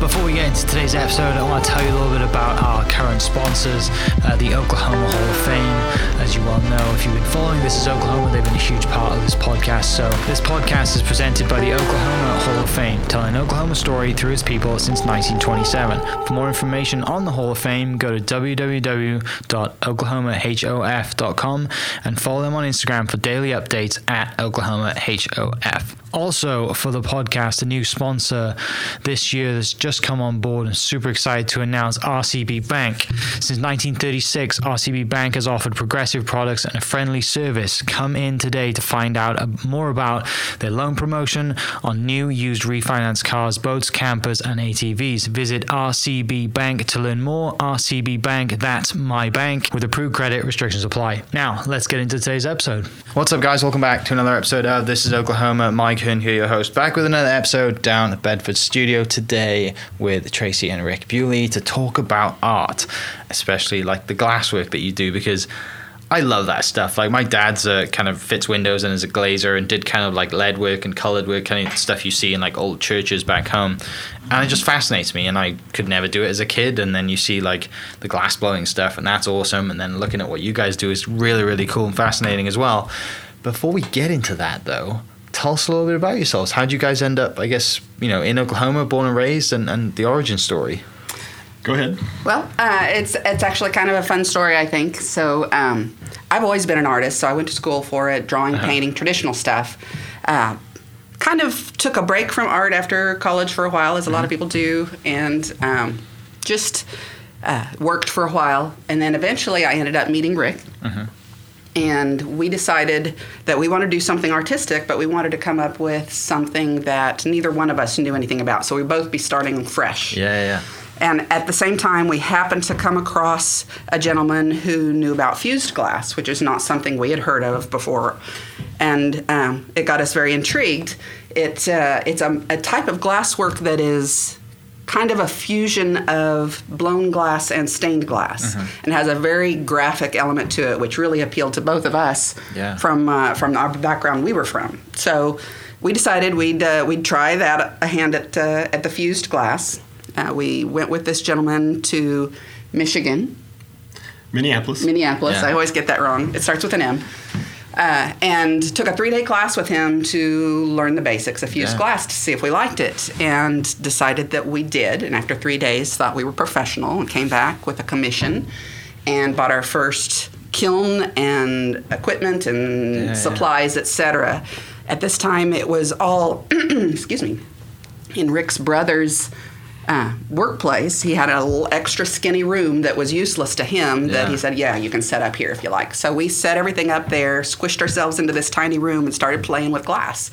Before we get into today's episode, I want to tell you a little bit about our current sponsors, uh, the Oklahoma Hall of Fame. As you well know, if you've been following This is Oklahoma, they've been a huge part of this podcast. So, this podcast is presented by the Oklahoma Hall of Fame, telling Oklahoma story through its people since 1927. For more information on the Hall of Fame, go to www.oklahomahof.com and follow them on Instagram for daily updates at Oklahoma HOF. Also, for the podcast, a new sponsor this year that's just come on board and super excited to announce RCB Bank. Since 1936, RCB Bank has offered progressive products and a friendly service. Come in today to find out more about their loan promotion on new, used, refinance cars, boats, campers, and ATVs. Visit RCB Bank to learn more. RCB Bank, that's my bank, with approved credit restrictions apply. Now, let's get into today's episode. What's up, guys? Welcome back to another episode of This is Oklahoma. Mike Hearn here, your host, back with another episode down at Bedford Studio today with Tracy and Rick Bewley to talk about art, especially like the glasswork that you do, because I love that stuff. Like my dad's a kind of fits windows and is a glazer and did kind of like lead work and colored work, kind of stuff you see in like old churches back home. And it just fascinates me. And I could never do it as a kid. And then you see like the glass blowing stuff, and that's awesome. And then looking at what you guys do is really, really cool and fascinating as well. Before we get into that, though, tell us a little bit about yourselves. How did you guys end up, I guess, you know, in Oklahoma, born and raised, and, and the origin story? Go ahead. Well, uh, it's it's actually kind of a fun story, I think. So um, I've always been an artist, so I went to school for it, drawing, uh-huh. painting, traditional stuff. Uh, kind of took a break from art after college for a while, as a mm-hmm. lot of mm-hmm. people do, and um, just uh, worked for a while. And then eventually I ended up meeting Rick. Uh-huh and we decided that we wanted to do something artistic, but we wanted to come up with something that neither one of us knew anything about. So we'd both be starting fresh. Yeah, yeah. And at the same time, we happened to come across a gentleman who knew about fused glass, which is not something we had heard of before. And um, it got us very intrigued. It, uh, it's a, a type of glasswork that is kind of a fusion of blown glass and stained glass, mm-hmm. and has a very graphic element to it, which really appealed to both of us yeah. from uh, from our background we were from. So we decided we'd uh, we'd try that a hand at uh, at the fused glass. Uh, we went with this gentleman to Michigan. Minneapolis. Minneapolis. Yeah. I always get that wrong. It starts with an M uh, and took a three day class with him to learn the basics of fused yeah. glass to see if we liked it and decided that we did. And after three days, thought we were professional and came back with a commission and bought our first kiln and equipment and yeah, supplies, yeah. etc. At this time, it was all, excuse me, in Rick's brother's uh, workplace, he had a little extra skinny room that was useless to him yeah. that he said, Yeah, you can set up here if you like. So we set everything up there, squished ourselves into this tiny room, and started playing with glass.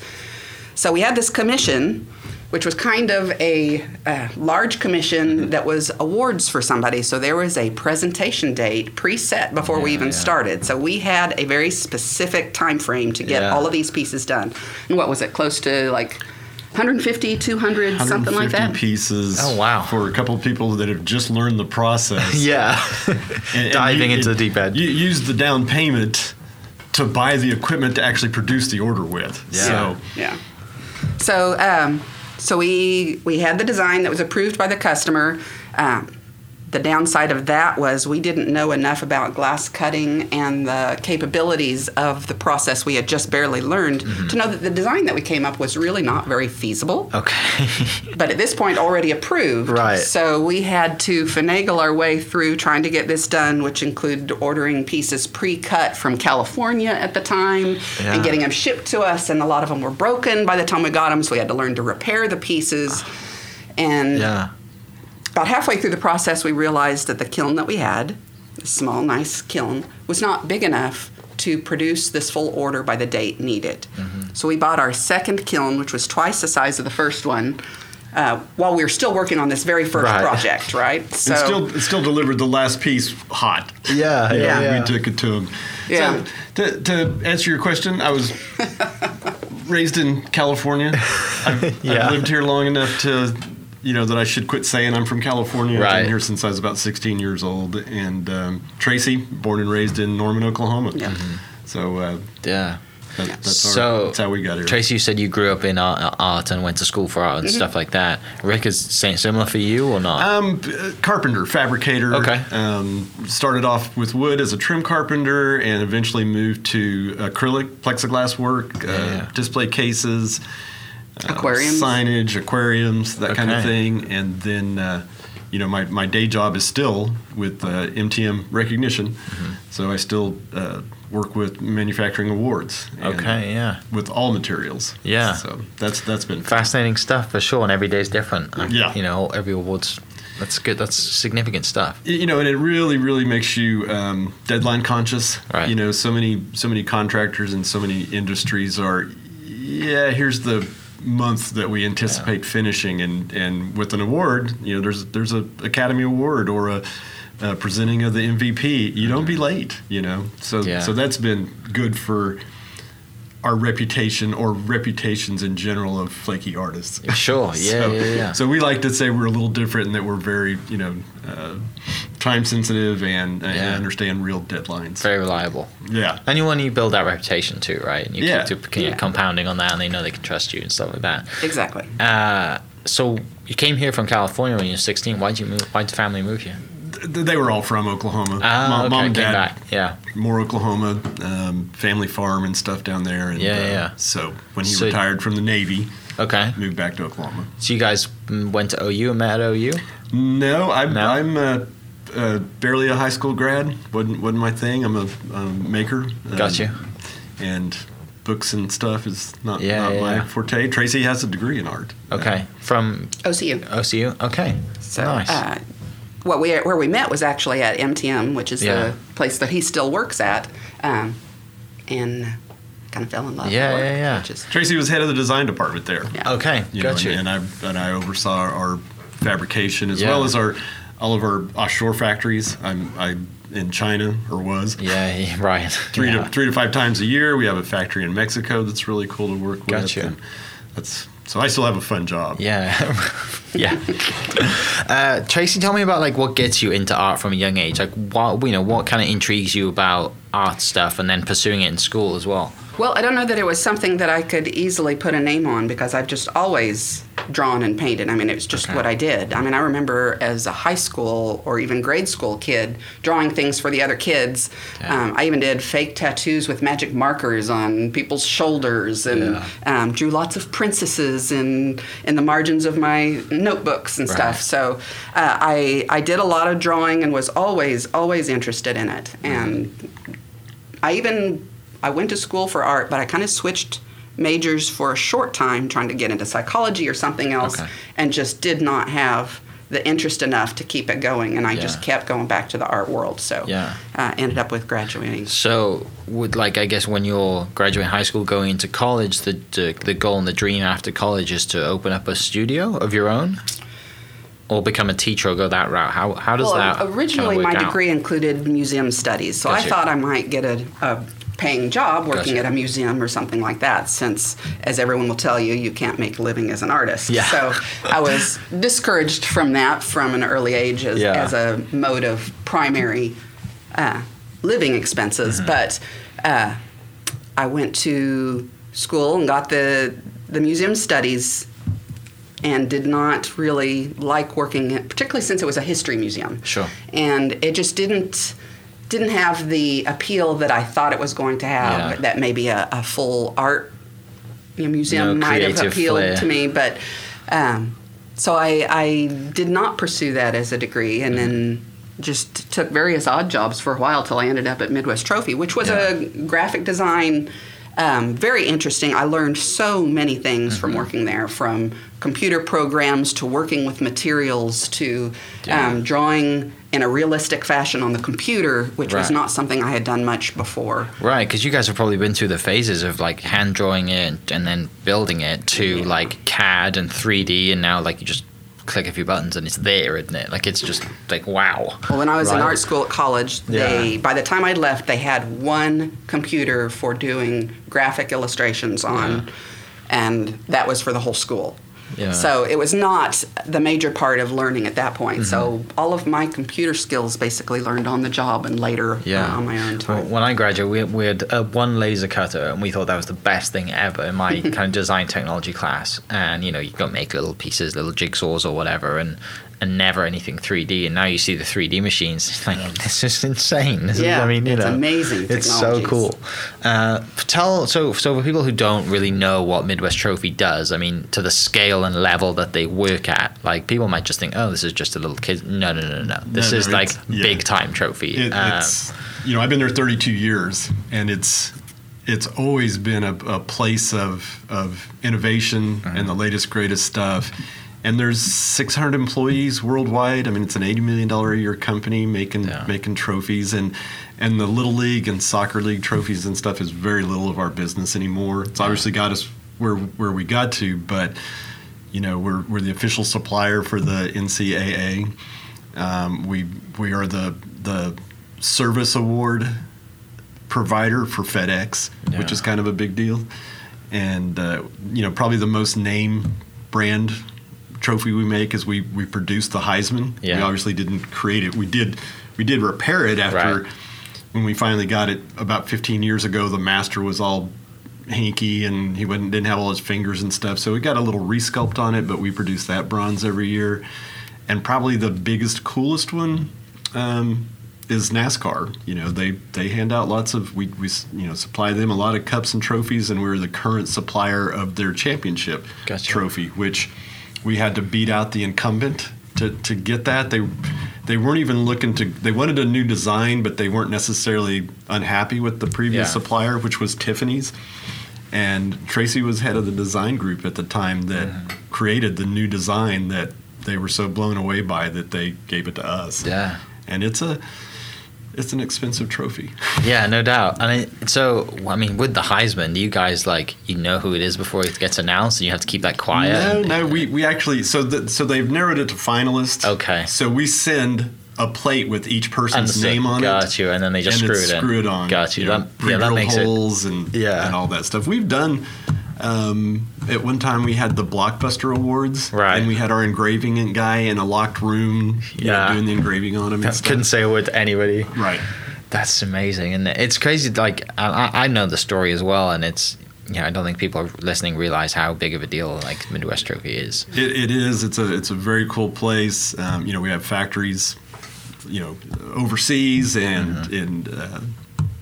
So we had this commission, which was kind of a uh, large commission that was awards for somebody. So there was a presentation date preset before yeah, we even yeah. started. So we had a very specific time frame to get all of these pieces done. And what was it? Close to like 150, 200, something like that. pieces. Oh wow! For a couple of people that have just learned the process. yeah, and, diving and you, into the deep end. You use the down payment to buy the equipment to actually produce the order with. Yeah. So, yeah. So, um, so we we had the design that was approved by the customer. Um, the downside of that was we didn't know enough about glass cutting and the capabilities of the process we had just barely learned mm-hmm. to know that the design that we came up was really not very feasible. Okay. but at this point, already approved. Right. So we had to finagle our way through trying to get this done, which included ordering pieces pre cut from California at the time yeah. and getting them shipped to us. And a lot of them were broken by the time we got them, so we had to learn to repair the pieces. And yeah about halfway through the process, we realized that the kiln that we had, a small, nice kiln, was not big enough to produce this full order by the date needed. Mm-hmm. So we bought our second kiln, which was twice the size of the first one. Uh, while we were still working on this very first right. project, right? So it still, it still delivered the last piece hot. Yeah, yeah. yeah. We took it to them. Yeah. So to, to answer your question, I was raised in California. I've, yeah. I've lived here long enough to you know that I should quit saying I'm from California. I've been here since I was about 16 years old. And um, Tracy, born and raised in Norman, Oklahoma. Yeah. So uh, Yeah. that, that's, so our, that's how we got here. Tracy, you said you grew up in art, art and went to school for art and stuff like that. Rick is saying similar for you or not? Um, uh, carpenter, fabricator. Okay. Um, started off with wood as a trim carpenter, and eventually moved to acrylic, plexiglass work, uh, display cases, uh, Aquariums. signage, aquariums, that kind of thing. And then, uh, you know, my, my day job is still with uh, MTM recognition, Mm-hmm. so I still uh, work with manufacturing awards. and okay, yeah. With all materials. Yeah. So that's that's been Fascinating stuff for sure, and every day is different. Uh, Yeah. You know, every award's that's good. That's significant stuff. you know, and it really, really makes you um, deadline conscious. Right. You know, so many, so many contractors and so many industries are, yeah, here's the month that we anticipate finishing, and and with an award, you know, there's there's a Academy Award or a. Uh, presenting of the MVP, you don't be late, you know. So, Yeah. so that's been good for our reputation or reputations in general of flaky artists. Sure, yeah, so, yeah, yeah. So we like to say we're a little different in that we're very, you know, uh, time sensitive and, and Yeah. understand real deadlines. Very reliable. Yeah. And you want you build that reputation too, right? And you Yeah. keep to, you Yeah. compounding on that, and they know they can trust you and stuff like that. Exactly. Uh, so you came here from California when you were 16. Why'd you move? Why'd the family move here? Th- They were all from Oklahoma. Ah, mom, okay, mom and came dad, back. Yeah. more Oklahoma, um, family farm and stuff down there. And, Yeah, uh, yeah. So when he So- retired from the Navy, Okay. moved back to Oklahoma. So you guys went to OU and met at OU? No, I'm, No? I'm uh, uh, barely a high school grad. wasn't wasn't my thing. I'm a, a maker. Um, Got you. And books and stuff is not, Yeah, not yeah, my yeah. forte. Tracy has a degree in art. Okay. From OCU. OCU? Okay. So, nice. What we where we met was actually at MTM, which is Yeah. the place that he still works at, um, and kind of fell in love. Yeah, with yeah, yeah. Is, Tracy was head of the design department there. Yeah. okay. You know, Got you. and, and I and I oversaw our fabrication as Yeah. well as our all of our offshore factories. I'm I in China or was yeah, yeah, right. three yeah. to three to five times a year. We have a factory in Mexico that's really cool to work with. Gotcha. That's so I still have a fun job. Yeah, yeah. Uh, Tracy, tell me about like what gets you into art from a young age. Like, what you know, what kind of intrigues you about art stuff, and then pursuing it in school as well. Well, I don't know that it was something that I could easily put a name on because I've just always drawn and painted. I mean, it was just Okay. what I did. I mean, I remember as a high school or even grade school kid drawing things for the other kids. Yeah. Um, I even did fake tattoos with magic markers on people's shoulders and Yeah. um, drew lots of princesses in in the margins of my notebooks and Right. stuff. So uh, I I did a lot of drawing and was always always interested in it. Mm-hmm. And I even I went to school for art, but I kind of switched majors for a short time, trying to get into psychology or something else, Okay. and just did not have the interest enough to keep it going. And I just kept going back to the art world. So Yeah. uh, ended up with graduating. So, would like I guess when you're graduating high school, going into college, the, the the goal and the dream after college is to open up a studio of your own, or become a teacher, or go that route. How how does well, that originally work my out? degree included museum studies, so I thought I might get a, a paying job working Gotcha. at a museum or something like that. Since, as everyone will tell you, you can't make a living as an artist. Yeah. So I was discouraged from that from an early age as, Yeah. as a mode of primary uh, living expenses. Mm-hmm. But uh, I went to school and got the the museum studies and did not really like working at, particularly since it was a history museum. Sure. And it just didn't didn't have the appeal that I thought it was going to have. Yeah. That maybe a, a full art you know, museum No might have appealed flair. to me, but um, so I, I did not pursue that as a degree, and then just took various odd jobs for a while till I ended up at Midwest Trophy, which was Yeah. a graphic design. Um, very interesting. I learned so many things Mm-hmm. from working there, from computer programs to working with materials to Yeah. um, drawing in a realistic fashion on the computer, which was not something I had done much before. Right, because you guys have probably been through the phases of like hand drawing it and then building it to like CAD and 3D, and now like you just click a few buttons and it's there, isn't it? Like it's just like wow. Well, when I was in art school at college, they Yeah. by the time I left, they had one computer for doing graphic illustrations on, and that was for the whole school. Yeah. So it was not the major part of learning at that point. So Mm-hmm. all of my computer skills basically learned on the job and later Yeah. uh, on my own Well, time. when I graduated, we, we had uh, one laser cutter, and we thought that was the best thing ever in my kind of design technology class. And you know, you got to make little pieces, little jigsaws or whatever, and and never anything 3D. And now you see the 3D machines. It's like this is insane. This is- Yeah, I mean, you it's know, amazing It's so cool. Uh, tell so so for people who don't really know what Midwest Trophy does, I mean, to the scale and level that they work at, like people might just think, oh, this is just a little kid. No, no, no, no. This No, no, is like yeah. big time trophy. It, Uh, it's you know I've been there 32 years, and it's it's always been a, a place of of innovation and the latest greatest stuff. And there's 600 employees worldwide. I mean, it's an 80 million dollar a year company making Yeah. making trophies, and and the little league and soccer league trophies and stuff is very little of our business anymore. It's obviously got us where where we got to, but you know we're we're the official supplier for the NCAA. Um, we we are the the service award provider for FedEx, which is kind of a big deal, and uh, you know probably the most name brand trophy we make is we we produce the Heisman. We obviously didn't create it. We did we did repair it after Right. when we finally got it about 15 years ago. The master was all hanky and he wouldn't, didn't have all his fingers and stuff. So we got a little resculpt on it, but we produce that bronze every year. And probably the biggest, coolest one um, is NASCAR. You know, they they hand out lots of we we you know supply them a lot of cups and trophies, and we're the current supplier of their championship Gotcha. trophy, which we had to beat out the incumbent to, to get that. They they weren't even looking to they wanted a new design, but they weren't necessarily unhappy with the previous Yeah. supplier, which was Tiffany's. And Tracy was head of the design group at the time that mm-hmm. created the new design that they were so blown away by that they gave it to us. yeah. And it's a it's an expensive trophy. Yeah, no doubt. And it, so, I mean, with the Heisman, do you guys like you know who it is before it gets announced, and you have to keep that quiet? No, And- no, we, we actually so the, so they've narrowed it to finalists. Okay. So we send a plate with each person's Understood. name on it. Got you, and then they just and screw it in. screw it on. Got you. know, That- yeah, that makes it- and Yeah. and all that stuff. We've done. Um, at one time, we had the Blockbuster Awards, Right. And we had our engraving guy in a locked room, you know, Yeah. doing the engraving on him. And Couldn't say a word to anybody. Right. That's amazing, and it's crazy. Like I, I know the story as well, and it's yeah. I don't think people are listening realize how big of a deal like Midwest Trophy is. It, it is. It's a it's a very cool place. Um, you know, we have factories, you know, overseas and Mm-hmm. in uh,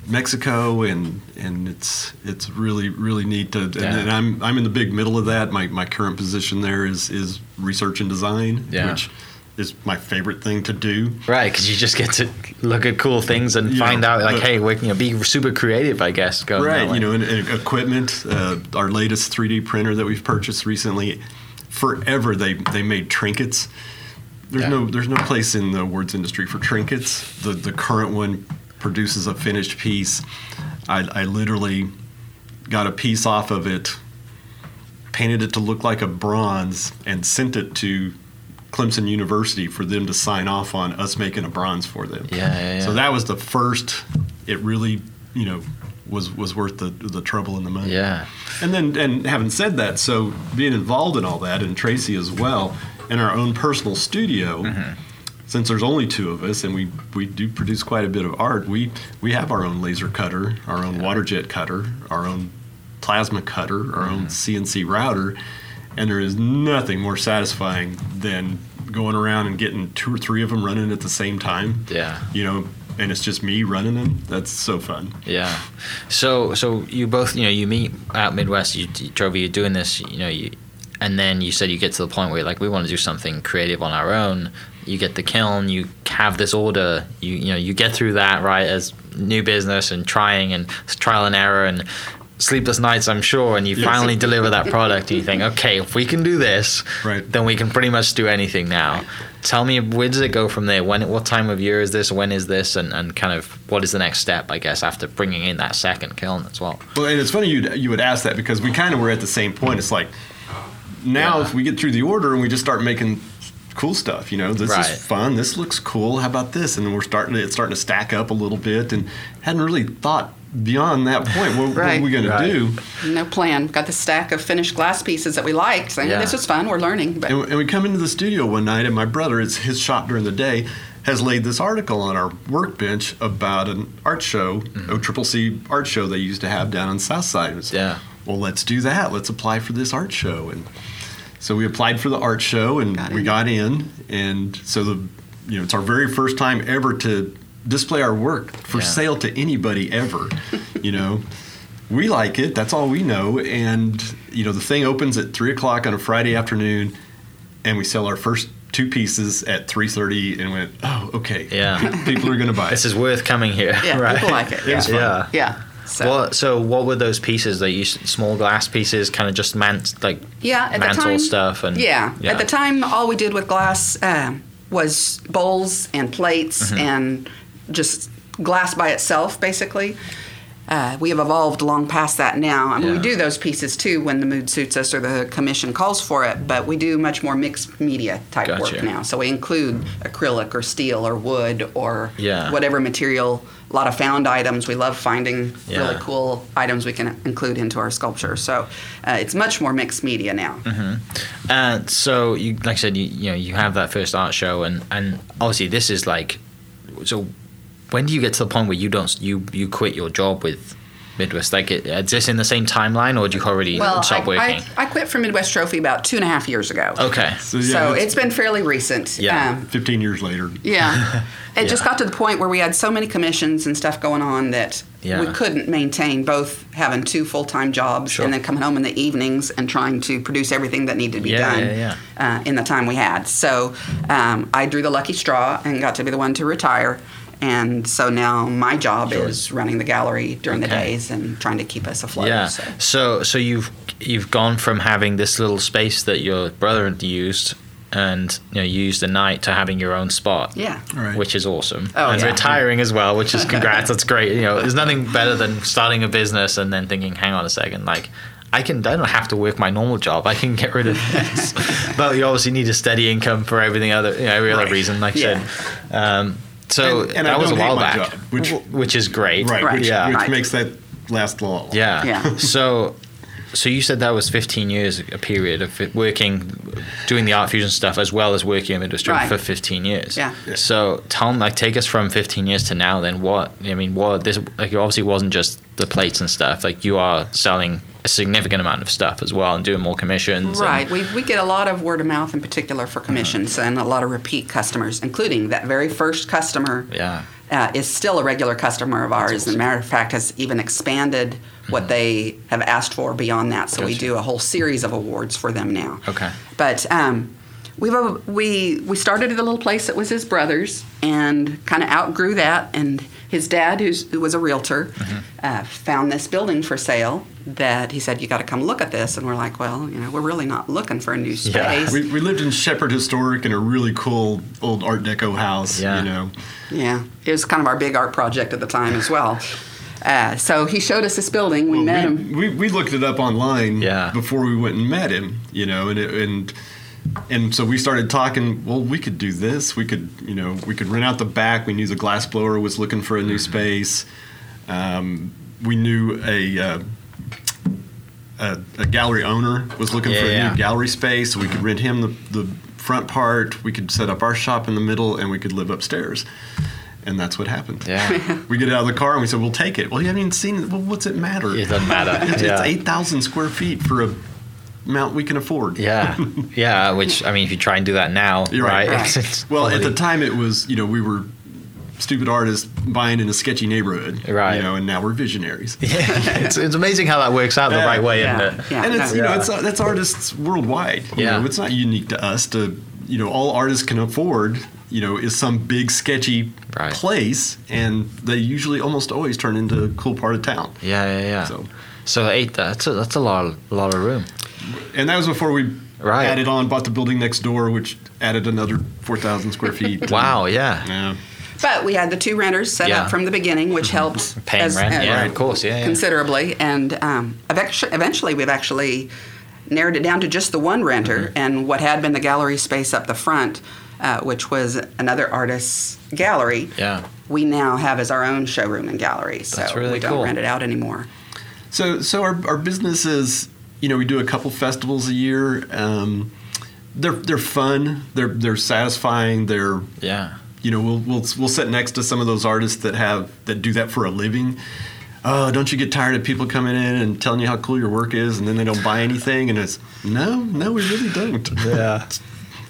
Mexico, and and it's it's really really neat to. And, Yeah. and I'm I'm in the big middle of that. My my current position there is is research and design, Yeah. which is my favorite thing to do. Right, because you just get to look at cool things and Yeah, find out, like, but- hey, we you know, be super creative, I guess. Going right you know and, and equipment uh, our latest 3d printer that we've purchased recently forever they they made trinkets there's Yeah. no there's no place in the awards industry for trinkets the the current one produces a finished piece i, I literally got a piece off of it painted it to look like a bronze and sent it to Clemson University for them to sign off on us making a bronze for them. Yeah, yeah, yeah. So that was the first. It really, you know, was was worth the the trouble and the money. Yeah. And then, and having said that, so being involved in all that, and Tracy as well, in our own personal studio, Mm-hmm. Since there's only two of us, and we we do produce quite a bit of art, we we have our own laser cutter, our own water jet cutter, our own plasma cutter, our own Mm-hmm. CNC router, and there is nothing more satisfying than going around and getting two or three of them running at the same time. Yeah. You know, and it's just me running them. That's so fun. Yeah. So so you both you know you meet out Midwest. You, you drove. You're doing this. You know you, and then you said you get to the point where you're like we want to do something creative on our own. You get the kiln. You have this order. You you know you get through that right as new business and trying and trial and error and sleepless nights I'm sure and you Yes. finally deliver that product and you think okay if we can do this Right. then we can pretty much do anything now tell me where does it go from there when what time of year is this when is this and, and kind of what is the next step i guess after bringing in that second kiln as well Well, and it's funny you you would ask that because we kind of were at the same point. It's like now Yeah. if we get through the order and we just start making cool stuff, you know, this Right. is fun. This looks cool. How about this? And we're starting to it's starting to stack up a little bit, and hadn't really thought beyond that point, what, what are we going Right. to do? No plan. Got the stack of finished glass pieces that we liked. Saying Yeah. this was fun. We're learning. But And, and we come into the studio one night, and my brother, it's his shop during the day, has laid this article on our workbench about an art show, mm-hmm. a Triple C art show they used to have down on South Side. It was, Yeah. Well, let's do that. Let's apply for this art show. And so we applied for the art show, and Got we got in. And so the, you know, it's our very first time ever to display our work for Yeah. sale to anybody ever. you know, we like it. That's all we know. And you know, the thing opens at three o'clock on a Friday afternoon, and we sell our first two pieces at three thirty, and went, oh, okay, Yeah. people are going to buy This is worth coming here. yeah, right. people like it. It was yeah. fun. Yeah. Yeah. So, What, so what were those pieces that you small glass pieces kind of just meant like yeah, at mantle the time, stuff and yeah, at the time, all we did with glass um, was bowls and plates Mm-hmm. and just glass by itself, basically. Uh, we have evolved long past that now. I mean, we do those pieces too when the mood suits us or the commission calls for it, but we do much more mixed media type Gotcha. work now. So we include acrylic or steel or wood or Yeah. whatever material. A lot of found items. We love finding really cool items we can include into our sculpture. So uh, it's much more mixed media now. And so, you, like I said, you, you know, you have that first art show, and, and obviously this is like, so when do you get to the point where you don't you you quit your job with Midwest? Like, it, is this in the same timeline, or do you already Well, stop I, working? I, I quit from Midwest Trophy about two and a half years ago. okay. So, so yeah, it's been fairly recent. Yeah. Um, fifteen years later. yeah. It just got to the point where we had so many commissions and stuff going on that Yeah. we couldn't maintain both having two full time jobs Sure. and then coming home in the evenings and trying to produce everything that needed to be Yeah, done yeah, Uh, in the time we had. So um, I drew the lucky straw and got to be the one to retire. And so now my job Sure. is running the gallery during the days and trying to keep us afloat. Yeah. So. So so you've you've gone from having this little space that your brother used and you know used the night to having your own spot. Yeah. Right. Which is awesome. Oh, and yeah. retiring as well, which is congrats. That's great. You know, there's nothing better than starting a business and then thinking, hang on a second, like I can I don't have to work my normal job. I can get rid of this. but you obviously need a steady income for everything other you know, every other Right. reason, like Yeah. you said. Um, so And- and I that was a while back, job, which- which is great. Right, Right. which, Yeah. which Right. makes that last long. Yeah. Yeah. so, so you said that was 15 years a period of working, doing the art fusion stuff as well as working at industry Right. for 15 years. Yeah. Yeah. So tell me, like, take us from 15 years to now. Then what? I mean, what? This like it obviously wasn't just the plates and stuff. Like you are selling a significant amount of stuff as well and doing more commissions. Right. We, we get a lot of word of mouth in particular for commissions and a lot of repeat customers, including that very first customer yeah. uh, is still a regular customer of ours. As a matter of fact, has even expanded what they have asked for beyond that. So we do a whole series of awards for them now. Okay. But um, we've a- we we started at a little place that was his brother's and kind of outgrew that. And his dad, who's, who was a realtor, Mm-hmm. uh, found this building for sale. That he said you got to come look at this, and we're like, well, you know, we're really not looking for a new space. Yeah. We, we lived in Shepherd Historic in a really cool old Art Deco house. Yeah. You know, Yeah, it was kind of our big art project at the time as well. Uh, so he showed us this building. We met we, him. We, we looked it up online Yeah. before we went and met him. You know, and it, and and so we started talking. Well, we could do this. We could, you know, we could rent out the back. We knew the glass blower was looking for a new Mm-hmm. space. Um, we knew a. Uh, a, a gallery owner was looking for a Yeah. new gallery space, so we could rent him the, the front part. We could set up our shop in the middle, and we could live upstairs. And that's what happened. Yeah. We get out of the car and we said, "We'll take it." Well, you haven't even seen it. Well, what's it matter? It doesn't matter. It's, yeah. it's eight thousand square feet for a amount we can afford. Yeah, yeah. Which I mean, if you try and do that now, You're right? right. it's- it's Well, at the time, it was you know we were stupid artists buying in a sketchy neighborhood, Right. You know, and now we're visionaries. it's, it's amazing how that works out the Yeah. right way, Yeah. isn't it? Yeah. and it's no. you know Yeah. it's uh, that's artists worldwide. You Yeah. know, it's not unique to us. To you know, all artists can afford. You know, is some big sketchy Right. place, and they usually almost always turn into a cool part of town. Yeah, yeah, yeah. So- So, eight. That's a, that's a lot, of, lot of room. And that was before we Right. added on, bought the building next door, which added another four thousand square feet. Wow. Yeah. Yeah. But we had the two renters set Yeah. up from the beginning, which helped Mm-hmm. Paying rent, yeah, of course, yeah, yeah. considerably. And um, eventually, we've actually narrowed it down to just the one renter, Mm-hmm. and what had been the gallery space up the front, uh, which was another artist's gallery. Yeah. we now have as our own showroom and gallery. So That's really we don't cool. rent it out anymore. So, so our, our business is, you know, we do a couple festivals a year. Um, they're they're fun. They're they're satisfying. They're Yeah. you know we'll we'll we'll sit next to some of those artists that have that do that for a living. Oh, don't you get tired of people coming in and telling you how cool your work is, and then they don't buy anything? And it's no, no, we really don't. Yeah.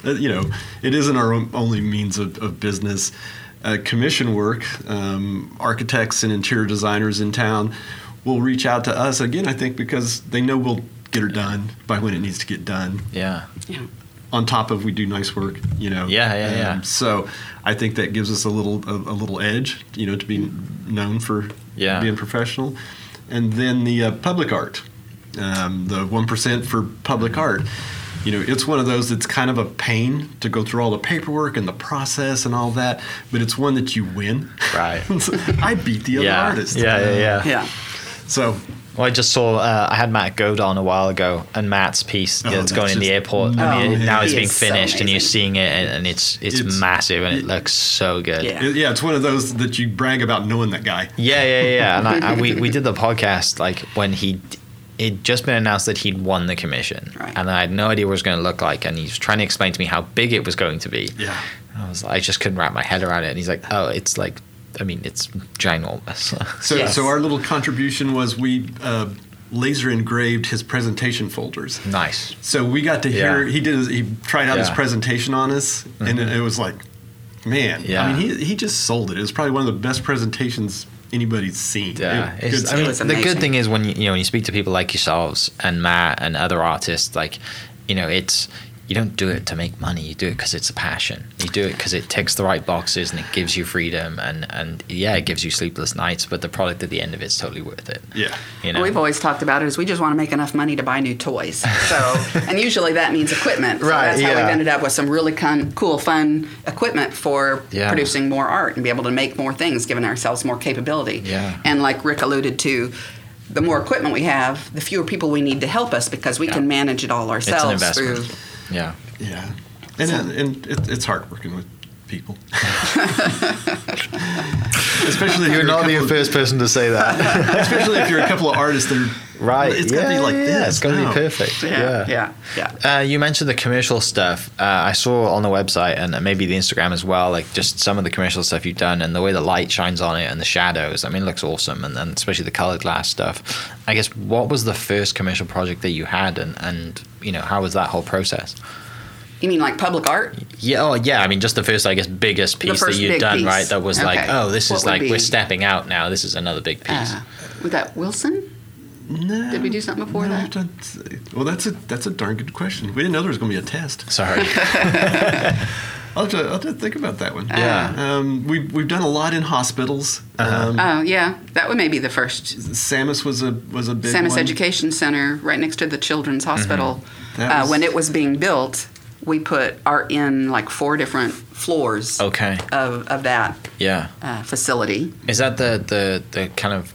Uh, you know, it isn't our only means of, of business. Uh, commission work, um, architects and interior designers in town will reach out to us again. I think because they know we'll get her done by when it needs to get done. Yeah. Yeah. On top of we do nice work, you know. Yeah, yeah, yeah. Um, So I think that gives us a little a, a little edge, you know, to be known for Yeah. being professional. And then the uh, public art, um, the one percent for public art. You know, it's one of those that's kind of a pain to go through all the paperwork and the process and all that, but it's one that you win. Right. I beat the other Yeah. artist. Yeah, yeah, yeah. Yeah. So Well, I just saw. Uh, I had Matt Godon a while ago, and Matt's piece Oh, that's that's going in the just- airport. Oh, I mean, now it's being is so finished, and you're seeing it, and, and it's, it's It's- massive, and it it- looks so good. Yeah. yeah, it's one of those that you brag about knowing that guy. Yeah, yeah, yeah. yeah. And I, I, we we did the podcast like when he it just been announced that he'd won the commission, Right. and I had no idea what it was going to look like, and he was trying to explain to me how big it was going to be. Yeah. And I was I just couldn't wrap my head around it, and he's like, oh, it's like, I mean, it's ginormous. So, Yes. so our little contribution was we uh, laser engraved his presentation folders. nice. So we got to hear Yeah. he did his, he tried out his presentation on us, and it, it was like, man, Yeah. I mean, he he just sold it. It was probably one of the best presentations anybody's seen. Yeah, It- it's, good I mean, was the good thing is when you, you know when you speak to people like yourselves and Matt and other artists, like you know, it's you don't do it to make money. You do it because it's a passion. You do it because it ticks the right boxes and it gives you freedom and and yeah, it gives you sleepless nights. But the product at the end of it's totally worth it. Yeah. You know, We've always talked about it as we just want to make enough money to buy new toys. So, and usually that means equipment. So Right, that's how yeah. we've ended up with some really con- cool, fun equipment for Yeah. producing more art and be able to make more things, giving ourselves more capability. Yeah. And like Rick alluded to, the more equipment we have, the fewer people we need to help us because we Yeah. can manage it all it's an ourselves investment. through. Yeah. Yeah, and and it, it's hard working with people. especially if you're, a couple of, first person to say that. especially if you're a couple of artists that are right. It's yeah, gotta be like yeah, this. It's going to No. be perfect. Yeah, yeah, yeah. Uh, you mentioned the commercial stuff. Uh, I saw on the website and maybe the Instagram as well, like just some of the commercial stuff you've done and the way the light shines on it and the shadows. I mean, it looks awesome, and, and especially the colored glass stuff. I guess what was the first commercial project that you had, and and you know how was that whole process? You mean like public art? Yeah, oh yeah. I mean, just the first, I guess, biggest piece that you'd big done, piece. right? That was like, oh, this What is would like we're stepping out now. This is another big piece. Uh, was that Wilson? No, Did we do something before no, that? that's- well, that's a that's a darn good question. We didn't know there was going to be a test. Sorry. I'll have, to, I'll have to think about that one. Yeah. Um, we, we've done a lot in hospitals. Uh-huh. Um, Oh, yeah. That would maybe be the first Samis was a was a big Samis one. Education Center, right next to the Children's Hospital. That Uh, was- when it was being built, we put art in like four different floors okay. of, of that Yeah. uh, facility. Is that the the the kind of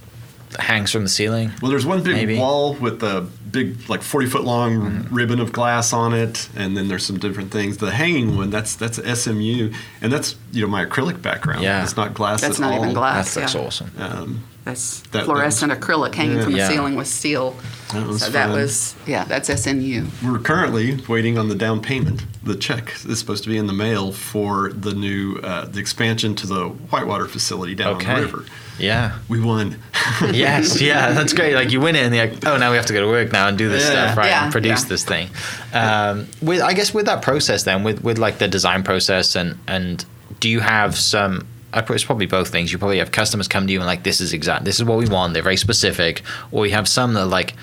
hangs from the ceiling? Well, there's one big Maybe. wall with a big, like 40 foot long ribbon of glass on it, and then there's some different things. The hanging one, that's that's SNU, and that's you know my acrylic background. Yeah. it's not glass. That's at not all. even glass. That's, looks yeah. awesome. Um, That's That- fluorescent acrylic hanging Yeah. from the Yeah. ceiling with steel. That was so that was, yeah, that's SNU. we're currently waiting on the down payment. The check is supposed to be in the mail for the new uh, the expansion to the Whitewater facility down Okay. on the river. Yeah. We won. yes, yeah, that's great. Like you win it, and you're like, oh, now we have to go to work now and do this Yeah. stuff, right? Yeah, and produce yeah. this thing. Um, with I guess with that process, then with with like the design process, and and do you have some? I put- It's probably both things. You probably have customers come to you and like, this is exact, this is what we want. They're very specific, or you have some that are like,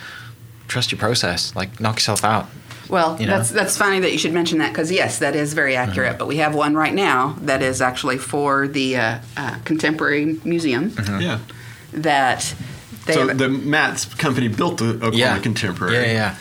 trust your process, like knock yourself out. Well, You know? that's that's funny that you should mention that because yes, that is very accurate. Mm-hmm. But we have one right now that is actually for the uh, uh, Contemporary Museum yeah. that they So have, the Matt's company built the Oklahoma Yeah, Contemporary. Yeah, yeah.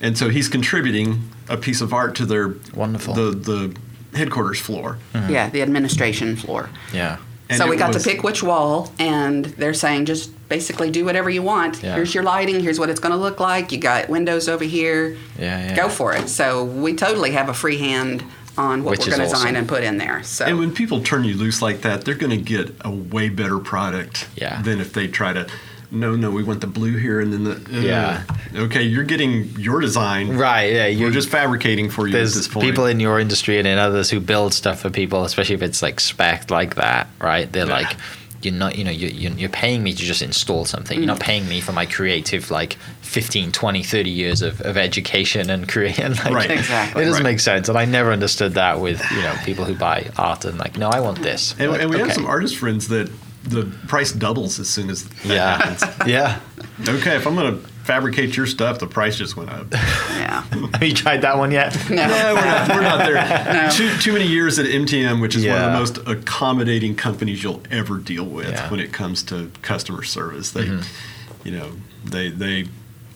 and so he's contributing a piece of art to their Wonderful. the the headquarters floor. Mm-hmm. yeah the administration floor. Yeah. And so we got was- to pick which wall, and they're saying just basically do whatever you want. Yeah. Here's your lighting. Here's what it's going to look like. You got windows over here. Yeah, yeah. Go for it. So we totally have a free hand on what Which we're going to awesome. design and put in there. So And when people turn you loose like that, they're going to get a way better product Yeah. than if they try to. No, no, we want the blue here, and then the uh, Yeah. Okay, you're getting your design. Right. Yeah. We're You're just fabricating for you at this point. people in your industry and in others who build stuff for people, especially if it's like spec like that, right? They're Yeah. like, you're not, you know, you, you- you're paying me to just install something. You're Mm. not paying me for my creative, like 15, 20, 30 years of, of education and create. And like, Right. Exactly. It doesn't Right. make sense. And I never understood that with, you know, people who buy art and like, no, I want this. and, Like, and we have some artist friends that the price doubles as soon as that Yeah. happens. yeah. Okay, if I'm going to fabricate your stuff, the price just went up. yeah. Have you tried that one yet? No. no, we're not, we're not there. Too, too many years at MTM, which is one of the most accommodating companies you'll ever deal with Yeah. when it comes to customer service. They, mm-hmm. you know, they they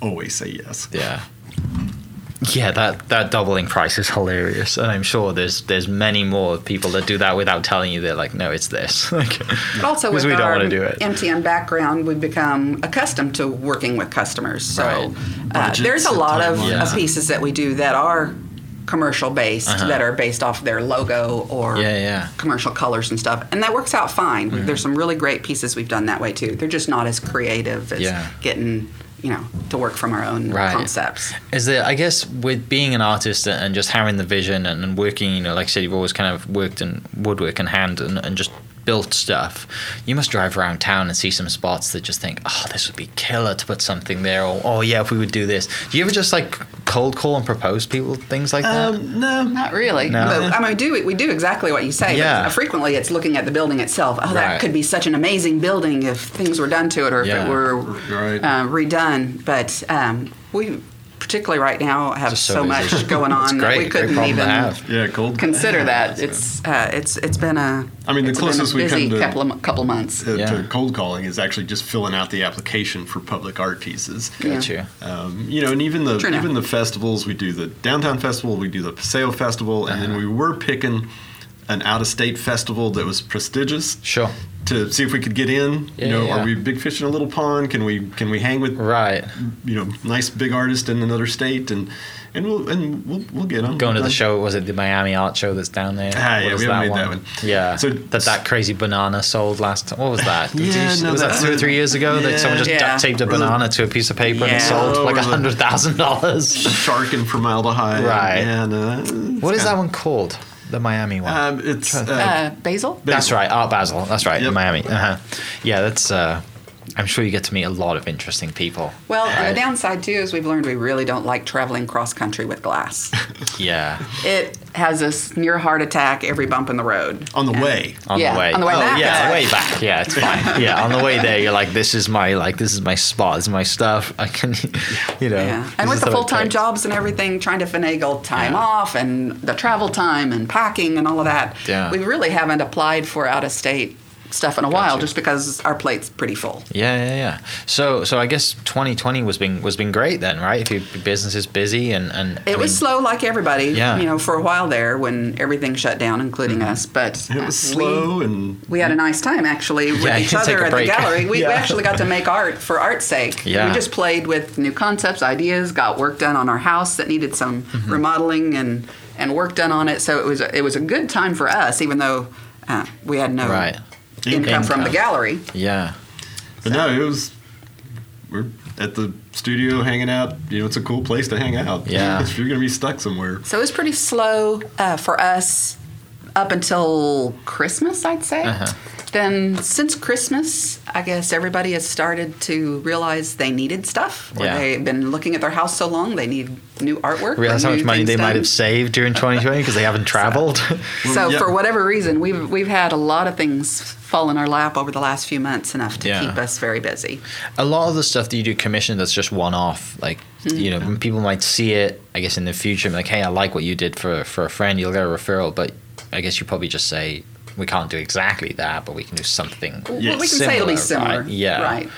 always say yes. Yeah. Yeah, that, that doubling price is hilarious, and I'm sure there's there's many more people that do that without telling you. They're like, no, it's this. Like, But also because with we don't our want to do it. MTM background, we've become accustomed to working with customers. So Right. uh, there's a lot of, timelines. of Yeah. pieces that we do that are commercial based, Uh-huh. that are based off their logo or Yeah, yeah. commercial colors and stuff, and that works out fine. Mm-hmm. There's some really great pieces we've done that way too. They're just not as creative as Yeah. getting you know to work from our own Right. concepts. Is there? I guess with being an artist and just having the vision and, and working, you know, like I said, you've always kind of worked in woodwork and hand and, and just built stuff. You must drive around town and see some spots that just think, oh, this would be killer to put something there, or oh yeah, if we would do this. Do you ever just like cold call and propose people things like that? Um, no, Not really. No. But, I mean, we do we do exactly what you say. Yeah. But frequently, it's looking at the building itself. Oh, that Right. could be such an amazing building if things were done to it, or if Yeah. it were Right. uh, redone. But um, we, particularly right now, have so, so much going on It's that we couldn't problem even have. yeah, cold. consider that. It's uh, it's it's been a I mean, the it's been a closest we busy come to- couple of, couple months. uh, Yeah. to cold calling is actually just filling out the application for public art pieces. Got you. Um, you know, and even the True enough. even the festivals, we do the downtown festival, we do the Paseo festival, and Uh-huh. then we were picking an out of state festival that was prestigious Sure. To see if we could get in. Yeah, you know, yeah. are we big fish in a little pond? Can we can we hang with Right. you know nice big artist in another state and and we'll and we'll we'll get them. Going to the show, was it the Miami Art Show that's down there? Ah, What yeah, we haven't made that one. Yeah. So- that that crazy banana sold last. What was that? Did Yeah, you- no, was that that's two or three years ago that someone just Yeah. duct taped a Or the- banana to a piece of paper and it sold for like a hundred thousand dollars? Shark and formaldehyde. Right. And, uh, What is that one called? The Miami one. Um, it's uh, Uh, Basel. that's right, Art Basel. That's right, in Yep. Miami. Uh-huh. Yeah, that's. Uh, I'm sure you get to meet a lot of interesting people. Well, Right. the downside too is we've learned we really don't like traveling cross country with glass. Yeah, it has us near heart attack every bump in the road. on the And- way. on Yeah, the way. on the way oh, back, yeah, on the way back. Yeah, it's fine. yeah, on the way there, you're like, this is my like, this is my spot. This is my stuff. I can, you know. Yeah, and with the full time jobs and everything, trying to finagle time Yeah. off and the travel time and packing and all of that, Yeah. we really haven't applied for out of state stuff in a while, Gotcha. just because our plate's pretty full. Yeah, yeah, yeah. So, so I guess 2020 was been was been great then, right? If your business is busy and and It I was mean, slow, like everybody, Yeah. you know, for a while there when everything shut down, including us. But Mm-hmm. It was uh, we- slow and We had a nice time actually with Yeah, each other a at the gallery. We, we actually got to make art for art's sake. Yeah. We just played with new concepts, ideas, got work done on our house that needed some Mm-hmm. remodeling and and work done on it. So it was a, it was a good time for us, even though uh, we had no right. Income, from the gallery. Yeah. But no, it was. We're at the studio hanging out. You know, it's a cool place to hang out. Yeah. if you're gonna be stuck somewhere. So it was pretty slow uh, for us up until Christmas, I'd say. Uh-huh. Then since Christmas, I guess everybody has started to realize they needed stuff. Yeah. they've been looking at their house so long, they need new artwork. Realize how much money things they might have saved during 2020 because they haven't traveled. So yeah. for whatever reason, we've we've had a lot of things fall in our lap over the last few months, enough to Yeah. keep us very busy. a lot of the stuff that you do commission that's just one off like you know when people might see it i guess in the future like hey i like what you did for for a friend you'll get a referral but i guess you probably just say we can't do exactly that but we can do something Well, we can say it'll be similar. right? yeah Right.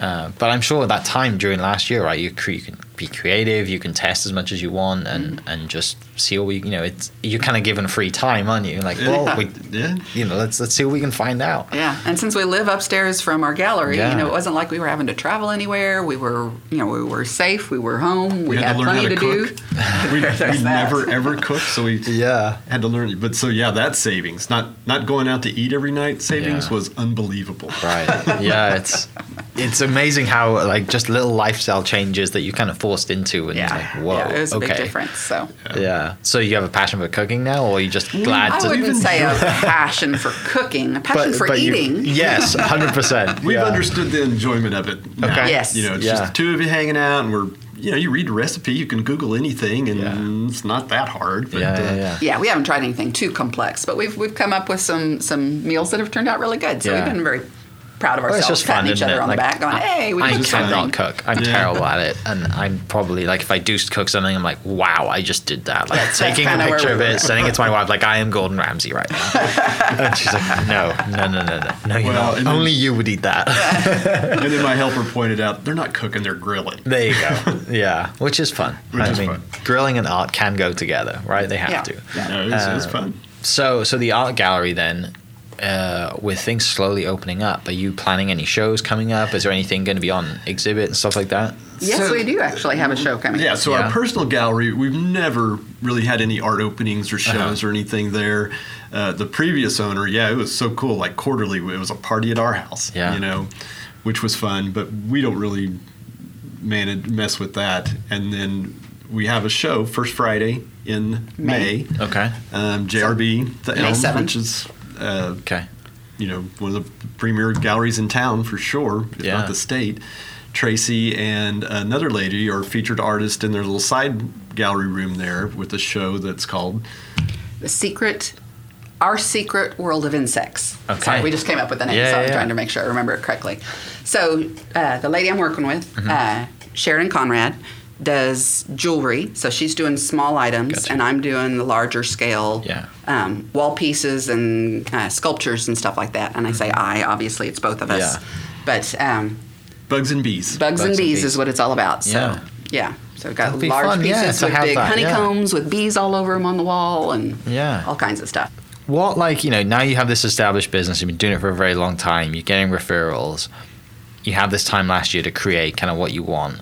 uh, but i'm sure at that time during last year right you, cre- you can be creative you can test as much as you want and Mm-hmm. and just see what we you know it's you're kind of given free time, aren't you? Like, well, we, yeah. you know, let's let's see what we can find out. Yeah, and since we live upstairs from our gallery, Yeah. you know, it wasn't like we were having to travel anywhere. We were, you know, we were safe. We were home. We, had had, to learn plenty how to, to, cook. do. we we never ever cooked, so we Yeah. had to learn. But so yeah, that savings, not not going out to eat every night, savings Yeah. was unbelievable. Right. Yeah, it's it's amazing how like just little lifestyle changes that you kind of forced into and Yeah, like, whoa, yeah, it was a okay. big difference. So Yeah. So you have a passion for cooking now, or are you just glad I to? I wouldn't say a passion for cooking, a passion for you- eating. yes, hundred percent. We've understood the enjoyment of it. Now. Okay. Yes. You know, it's Yeah. just two of you hanging out, and we're you know you read a recipe, you can Google anything, and Yeah. it's not that hard. But, Yeah, uh, yeah, yeah. Yeah, we haven't tried anything too complex, but we've we've come up with some some meals that have turned out really good. So Yeah. we've been very proud of Well, ourselves, it's just fun, patting each isn't other it? on Like, the back, going, "Hey, we I cannot cook. I'm Yeah. terrible at it, and I'm probably like if I do cook something, I'm like, wow, I just did that. Like That's- that's taking a picture of it, were. sending it to my wife, like I am Gordon Ramsay right now. and she's like, no, no, no, no, no, no, you're Well, not. and then- Only you would eat that. And then my helper pointed out they're not cooking, they're grilling. there you go. Yeah, which is fun. Which I is mean, fun. grilling and art can go together, right? They have Yeah. to. No, it was, it Uh, fun. So, so the art gallery then, uh, with things slowly opening up, are you planning any shows coming up? Is there anything going to be on exhibit and stuff like that? Yes, So- we do actually have a show coming. Yeah, so Yeah. our personal gallery, we've never really had any art openings or shows Uh-huh. or anything there. Uh, the previous owner, yeah, it was so cool. Like quarterly, it was a party at our house, Yeah. you know, which was fun. But we don't really manage mess with that. And then we have a show first Friday in May. May. Okay. Um, JRB, the May Elm, 7th. which is uh, Okay. you know, one of the premier galleries in town for sure, if Yeah. not the state. Tracy and another lady are featured artists in their little side gallery room there with a show that's called The secret, our secret world of insects. Okay. Sorry, we just came up with the name, Yeah, so I'm yeah, trying to make sure I remember it correctly. So uh, the lady I'm working with, Mm-hmm. uh, Sharon Conrad, does jewelry. So she's doing small items, Gotcha. and I'm doing the larger scale Yeah. um, wall pieces and uh, sculptures and stuff like that. And I say I, obviously it's both of us. Yeah. But um, Bugs and Bees. bugs, and, Bugs and bees bees. is what it's all about. So Yeah. yeah. So we've got That'd large fun, yeah, pieces to with big that, yeah. honeycombs with bees all over them on the wall and Yeah. all kinds of stuff. What like you know now you have this established business. You've been doing it for a very long time. You're getting referrals. You have this time last year to create kind of what you want.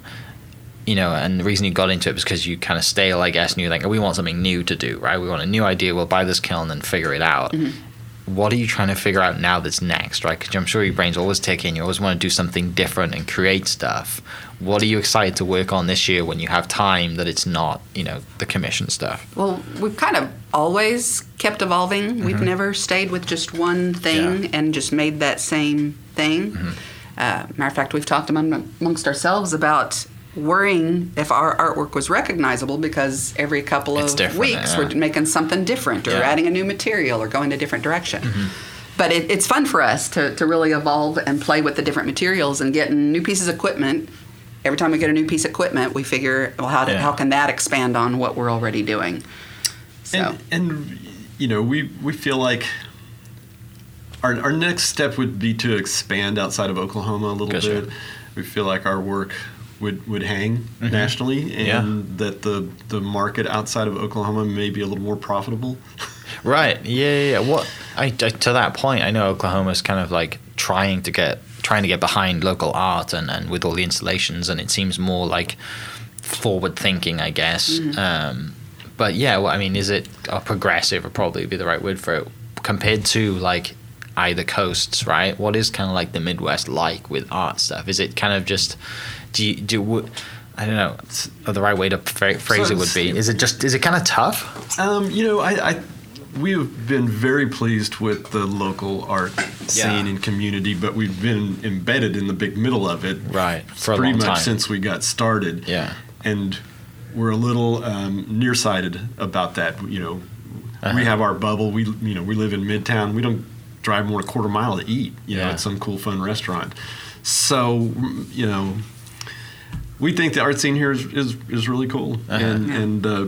You know, and the reason you got into it was because you kind of stale, I guess, and you're like, oh, we want something new to do, right? We want a new idea. We'll buy this kiln and figure it out. Mm-hmm. What are you trying to figure out now that's next, right? Because I'm sure your brain's always ticking. You always want to do something different and create stuff. What are you excited to work on this year when you have time that it's not, you know, the commission stuff? Well, we've kind of always kept evolving. We've never stayed with just one thing Mm-hmm. Yeah. Mm-hmm. and just made that same thing. Uh, matter of fact, we've talked among, amongst ourselves about worrying if our artwork was recognizable because every couple It's of weeks yeah. we're making something different or Yeah. Mm-hmm. adding a new material or going a different direction. But it, it's fun for us to, to really evolve and play with the different materials and getting new pieces of equipment. Every time we get a new piece of equipment, we figure, well, how, do, Yeah. how can that expand on what we're already doing? So. And, and you know, we we feel like our, our next step would be to expand outside of Oklahoma a little Gotcha. bit. We feel like our work would, would hang nationally, and Mm-hmm. Yeah. that the the market outside of Oklahoma may be a little more profitable. Right. Yeah, yeah. yeah. What I, I to that point, I know Oklahoma's kind of like trying to get trying to get behind local art and, and with all the installations, and it seems more like forward thinking, I guess. Um, but yeah, well, I mean, is it uh, progressive? Would probably be the right word for it compared to like either coasts, right? What is kind of like the Midwest like with art stuff? Is it kind of just do you, do I don't know the right way to phr- phrase it would be. Is it just is it kind of tough? Um, you know, I, I we have been very pleased with the local art scene Yeah. and community, but we've been embedded in the big middle of it, Right, for pretty much time. since we got started. Yeah. and we're a little um, nearsighted about that. You know, Uh-huh. we have our bubble. We you know we live in Midtown. We don't drive more than a quarter mile to eat. You know, Yeah. at some cool fun restaurant. So you know, we think the art scene here is is, is really cool, Uh-huh. and and. Uh,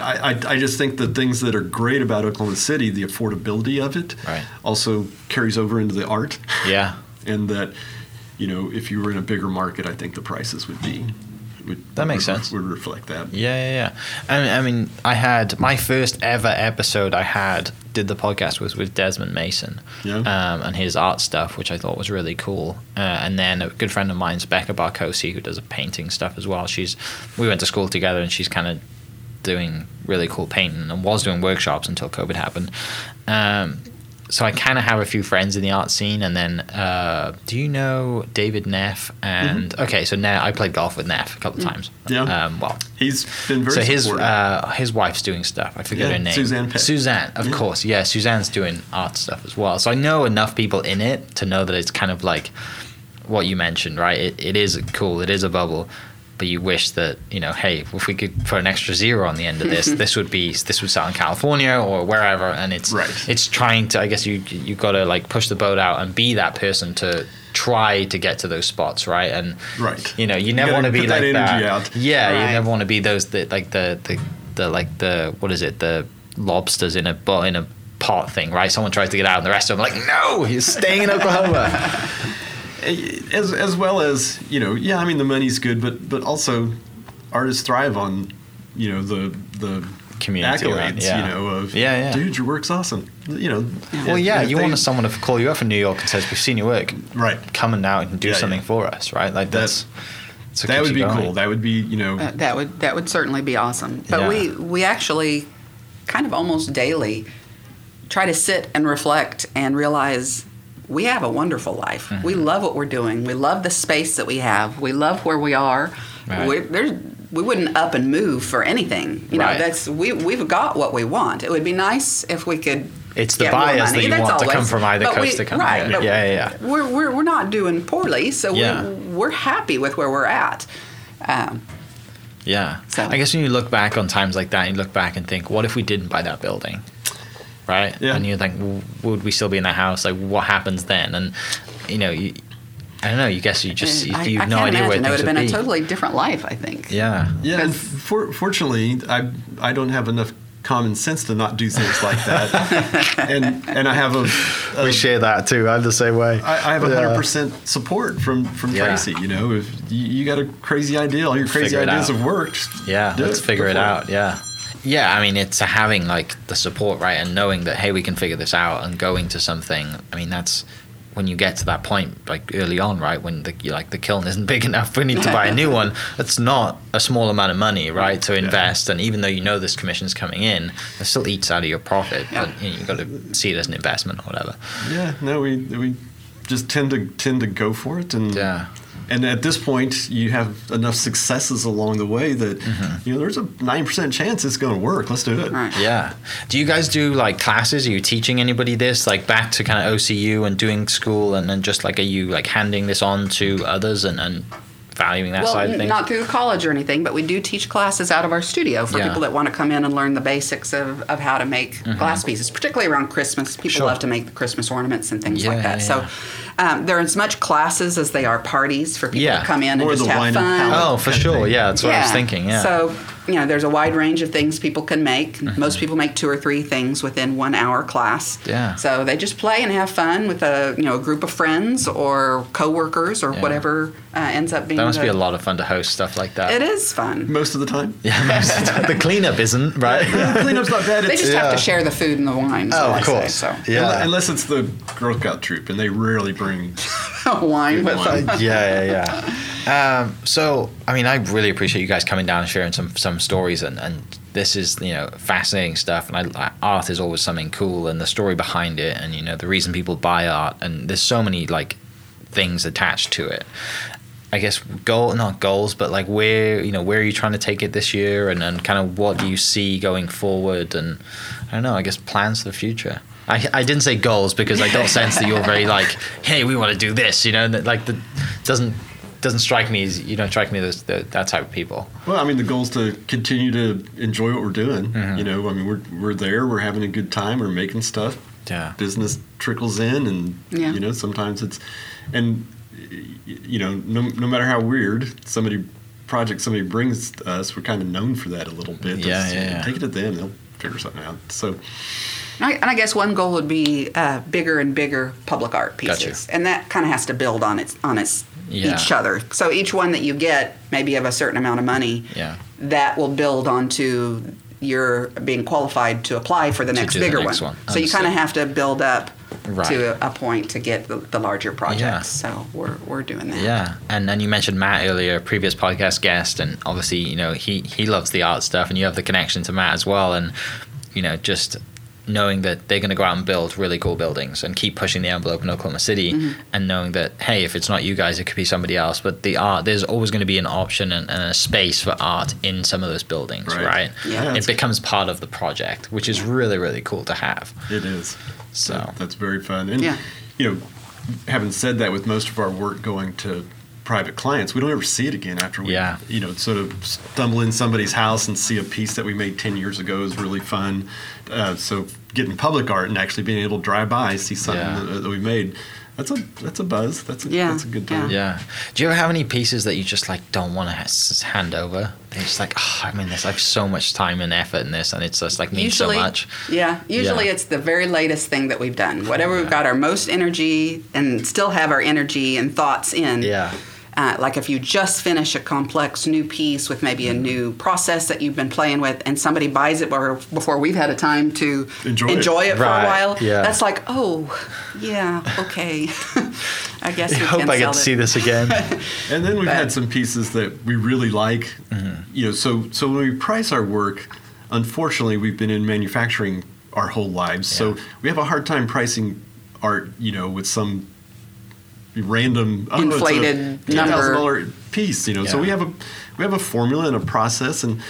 I, I, I just think the things that are great about Oklahoma City, the affordability of it, Right. also carries over into the art, Yeah. and that, you know, if you were in a bigger market, I think the prices would be would, That makes would, sense. Would reflect that. Yeah, yeah, yeah. And I mean, I had my first ever episode. I had did the podcast was with Desmond Mason, Yeah. um, and his art stuff, which I thought was really cool. Uh, and then a good friend of mine's Becca Barkosi, who does a painting stuff as well. She's we went to school together, and she's kind of doing really cool painting and was doing workshops until COVID happened. Um, so I kind of have a few friends in the art scene, and then uh, do you know David Neff? And okay, so Neff, I played golf with Neff a couple of times. Yeah. Um, well, He's been very so his uh, his wife's doing stuff. I forget Yeah, her name. Suzanne. Suzanne, of Yeah. course. Yeah, Suzanne's doing art stuff as well. So I know enough people in it to know that it's kind of like what you mentioned, right? It, it is cool. It is a bubble. But you wish that you know, hey, if we could put an extra zero on the end of this, this would be this would sell in California or wherever, and it's Right. it's trying to. I guess you you got to like push the boat out and be that person to try to get to those spots, right? And Right. you know, you You never want to be that like that. out. Yeah, you never want to be those that like the the the like the what is it the lobsters in a in a pot thing, right? Someone tries to get out, and the rest of them are like, no, he's staying in Oklahoma. as as well as you know, yeah. I mean, the money's good, but but also artists thrive on you know the the Community, accolades. right? Yeah. You know, of Yeah, yeah. dude, your work's awesome. You know, well, yeah, you they- want someone to call you up from New York and says, "We've seen your work, right. come and now and do Yeah, something yeah. for us," right? Like that's, that's That would be going. cool. That would be you know. Uh, that would that would certainly be awesome. But Yeah. we we actually kind of almost daily try to sit and reflect and realize we have a wonderful life. Mm-hmm. We love what we're doing. We love the space that we have. We love where we are. Right. We're, there's we wouldn't up and move for anything. You know, Right. that's we we've got what we want. It would be nice if we could. It's the get more buyers that you That's want to come always- from either coast we- to come right. Yeah, yeah, yeah. We're, we're, we're not doing poorly, so Yeah. we, we're happy with where we're at. Um, Yeah. So- I guess when you look back on times like that, you look back and think, what if we didn't buy that building? Right? Yeah. And you think, w- would we still be in that house? Like, what happens then? And, you know, you, I don't know. You guess you just, And if I, you I have no can't idea where imagine. It would things have been would a totally different life, I think. yeah. Yeah, and for, fortunately, I I don't have enough common sense to not do things like that, and and I have a, a We share that too. I'm the same way. I, I have a Yeah. hundred percent support from from Yeah. Tracy. You know, if you, you got a crazy idea, all your crazy Figure ideas out. have worked. Yeah, let's it. figure Go it out. Yeah. Yeah, I mean, it's having like the support, right? And knowing that, hey, we can figure this out and going to something. I mean, that's when you get to that point, like early on, right? When the like the kiln isn't big enough, we need to buy a new one. It's not a small amount of money, right, to invest. And even though you know this commission's coming in, it still eats out of your profit. Yeah. But you know, you've got to see it as an investment or whatever. Yeah, no, we we just tend to tend to go for it, and Yeah. And at this point, you have enough successes along the way that Mm-hmm. you know there's a nine percent chance it's going to work. Let's do it. Right. Yeah. Do you guys do like classes? Are you teaching anybody this, like back to kind of OCU and doing school, and then just like are you like handing this on to others and, and valuing that Well, side of things? not through college or anything, but we do teach classes out of our studio for Yeah. people that want to come in and learn the basics of, of how to make glass pieces, particularly around Christmas. People Mm-hmm. Sure. love to make the Christmas ornaments and things Yeah, like that. yeah, So um, they're as much classes as they are parties for people Yeah. to come in and just have fun. oh, for sure. Yeah, that's what I was thinking. Yeah. Mm-hmm. So, you know, there's a wide range of things people can make. Most people make two or three things within one hour class. Yeah. So they just play and have fun with a you know a group of friends or coworkers or Yeah. whatever uh, ends up being. that must the, be a lot of fun to host stuff like that. It is fun. Most of the time. Yeah, most of the time. the cleanup isn't right. Cleanup's not bad. They It's, just Yeah. have to share the food and the wine. is Oh, of I say, course. so Yeah. Unless it's the Girl Scout troop, and they rarely bring. wine with wine. them. yeah, yeah, yeah. Um, so, I mean, I really appreciate you guys coming down and sharing some some stories, and, and this is you know fascinating stuff. And I, art is always something cool, and the story behind it, and you know the reason people buy art, and there's so many like things attached to it. I guess goal, not goals, but like where you know where are you trying to take it this year, and, and kind of what do you see going forward, and I don't know. I guess plans for the future. I, I didn't say goals because I don't sense that you're very like, hey, we want to do this, you know, that, like the doesn't doesn't strike me as you don't strike me as the, that type of people. Well, I mean, the goal is to continue to enjoy what we're doing. Mm-hmm. You know, I mean, we're we're there, we're having a good time, we're making stuff. Yeah. Business trickles in, and Yeah. you know, sometimes it's, and you know, no, no matter how weird somebody project somebody brings to us, we're kind of known for that a little bit. Yeah, yeah, yeah. Take it to them; they'll figure something out. So, And I, and I guess one goal would be uh, bigger and bigger public art pieces, and that kind of has to build on its on its Yeah. each other. So each one that you get, maybe of a certain amount of money, Yeah. that will build onto your being qualified to apply for the next do the bigger next one. one. So you kind of have to build up Right. to a, a point to get the, the larger projects. Yeah. So we're we're doing that. Yeah, and then you mentioned Matt earlier, previous podcast guest, and obviously you know he he loves the art stuff, and you have the connection to Matt as well, and you know just knowing that they're going to go out and build really cool buildings and keep pushing the envelope in Oklahoma City, Mm-hmm. and knowing that hey, if it's not you guys, it could be somebody else. But the art, there's always going to be an option and, and a space for art in some of those buildings, Right. right? Yeah. It becomes part of the project, which is really really cool to have. It is. So That- that's very fun. And Yeah. you know, having said that, with most of our work going to private clients, we don't ever see it again after we, Yeah. you know, sort of stumble in somebody's house and see a piece that we made ten years ago is really fun. Uh, so getting public art and actually being able to drive by and see something Yeah. that, that we made. That's a that's a buzz. That's a, Yeah, that's a good yeah. time. Yeah. Do you ever have any pieces that you just like don't want to hand over? They're just like, oh, I mean, there's like so much time and effort in this, and it's just like means usually, so much. Yeah, usually Yeah. it's the very latest thing that we've done. Whatever we've got our most energy and still have our energy and thoughts in. Yeah. Uh, like if you just finish a complex new piece with maybe a new process that you've been playing with, and somebody buys it before, before we've had a time to Enjoy it. it, for Right, a while, yeah. that's like, oh, yeah, okay. I guess I hope can I get to it. see this again. And then we've But- had some pieces that we really like. You know, so so when we price our work, unfortunately, we've been in manufacturing our whole lives, so we have a hard time pricing art. You know, with some random oh, it's a Inflated number. $10,000 piece. You know, so we have a we have a formula and a process and.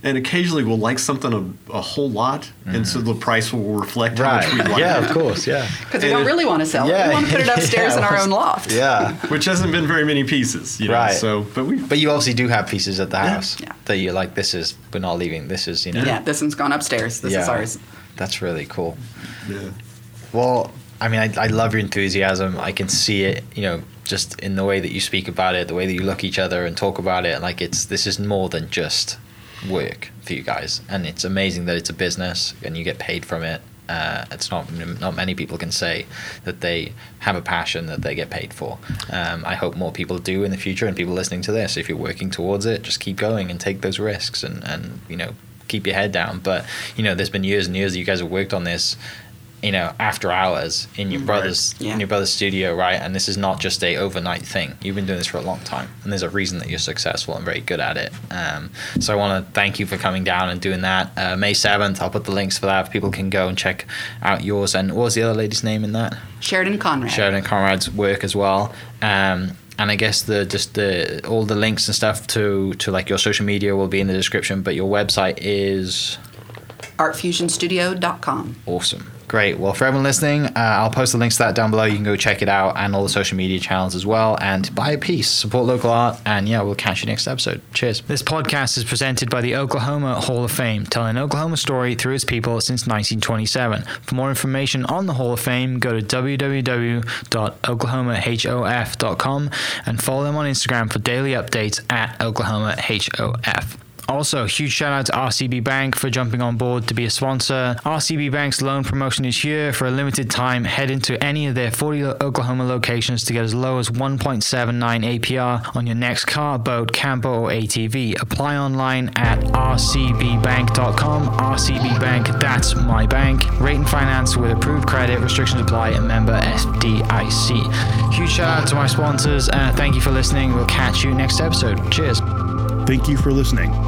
And occasionally we'll like something a, a whole lot, and so the price will reflect how much we like yeah, it. of course. Yeah. Because we don't it- really want to sell it. Yeah, We want to put it upstairs yeah, in our own loft. Yeah. Which hasn't been very many pieces, you know. Right. So, but we But you obviously do have pieces at the house Yeah. that you're like, this is, we're not leaving. This is, you know. Yeah, this one's gone upstairs. This is ours. That's really cool. yeah. Well, I mean, I, I love your enthusiasm. I can see it, you know, just in the way that you speak about it, the way that you look each other and talk about it. Like it's this is more than just work for you guys, and it's amazing that it's a business and you get paid from it. Uh, it's not not many people can say that they have a passion that they get paid for. Um, I hope more people do in the future, and people listening to this, if you're working towards it, just keep going and take those risks, and and you know keep your head down. But you know, there's been years and years that you guys have worked on this, you know, after hours in your brother's Yeah. in your brother's studio, right? And this is not just a overnight thing. You've been doing this for a long time, and there's a reason that you're successful and very good at it. Um, so I want to thank you for coming down and doing that. Uh, May seventh, I'll put the links for that. People can go and check out yours. And what was the other lady's name in that? Sheridan Conrad. Sheridan Conrad's work as well. Um, and I guess the just the all the links and stuff to to like your social media will be in the description. But your website is artfusionstudio.com. Awesome. Great. Well, for everyone listening, uh, I'll post the links to that down below. You can go check it out and all the social media channels as well. And buy a piece, support local art. And yeah, we'll catch you next episode. Cheers. This podcast is presented by the Oklahoma Hall of Fame, telling Oklahoma story through its people since 1927. For more information on the Hall of Fame, go to www.oklahomahof.com and follow them on Instagram for daily updates at oklahomahof. Also, huge shout out to RCB Bank for jumping on board to be a sponsor. RCB Bank's loan promotion is here for a limited time. Head into any of their 40 Oklahoma locations to get as low as 1.79 APR on your next car, boat, camper, or ATV. Apply online at rcbbank.com. RCB Bank, that's my bank. Rate and finance with approved credit, restrictions apply, and member FDIC. Huge shout out to my sponsors. Uh, thank you for listening. We'll catch you next episode. Cheers. Thank you for listening.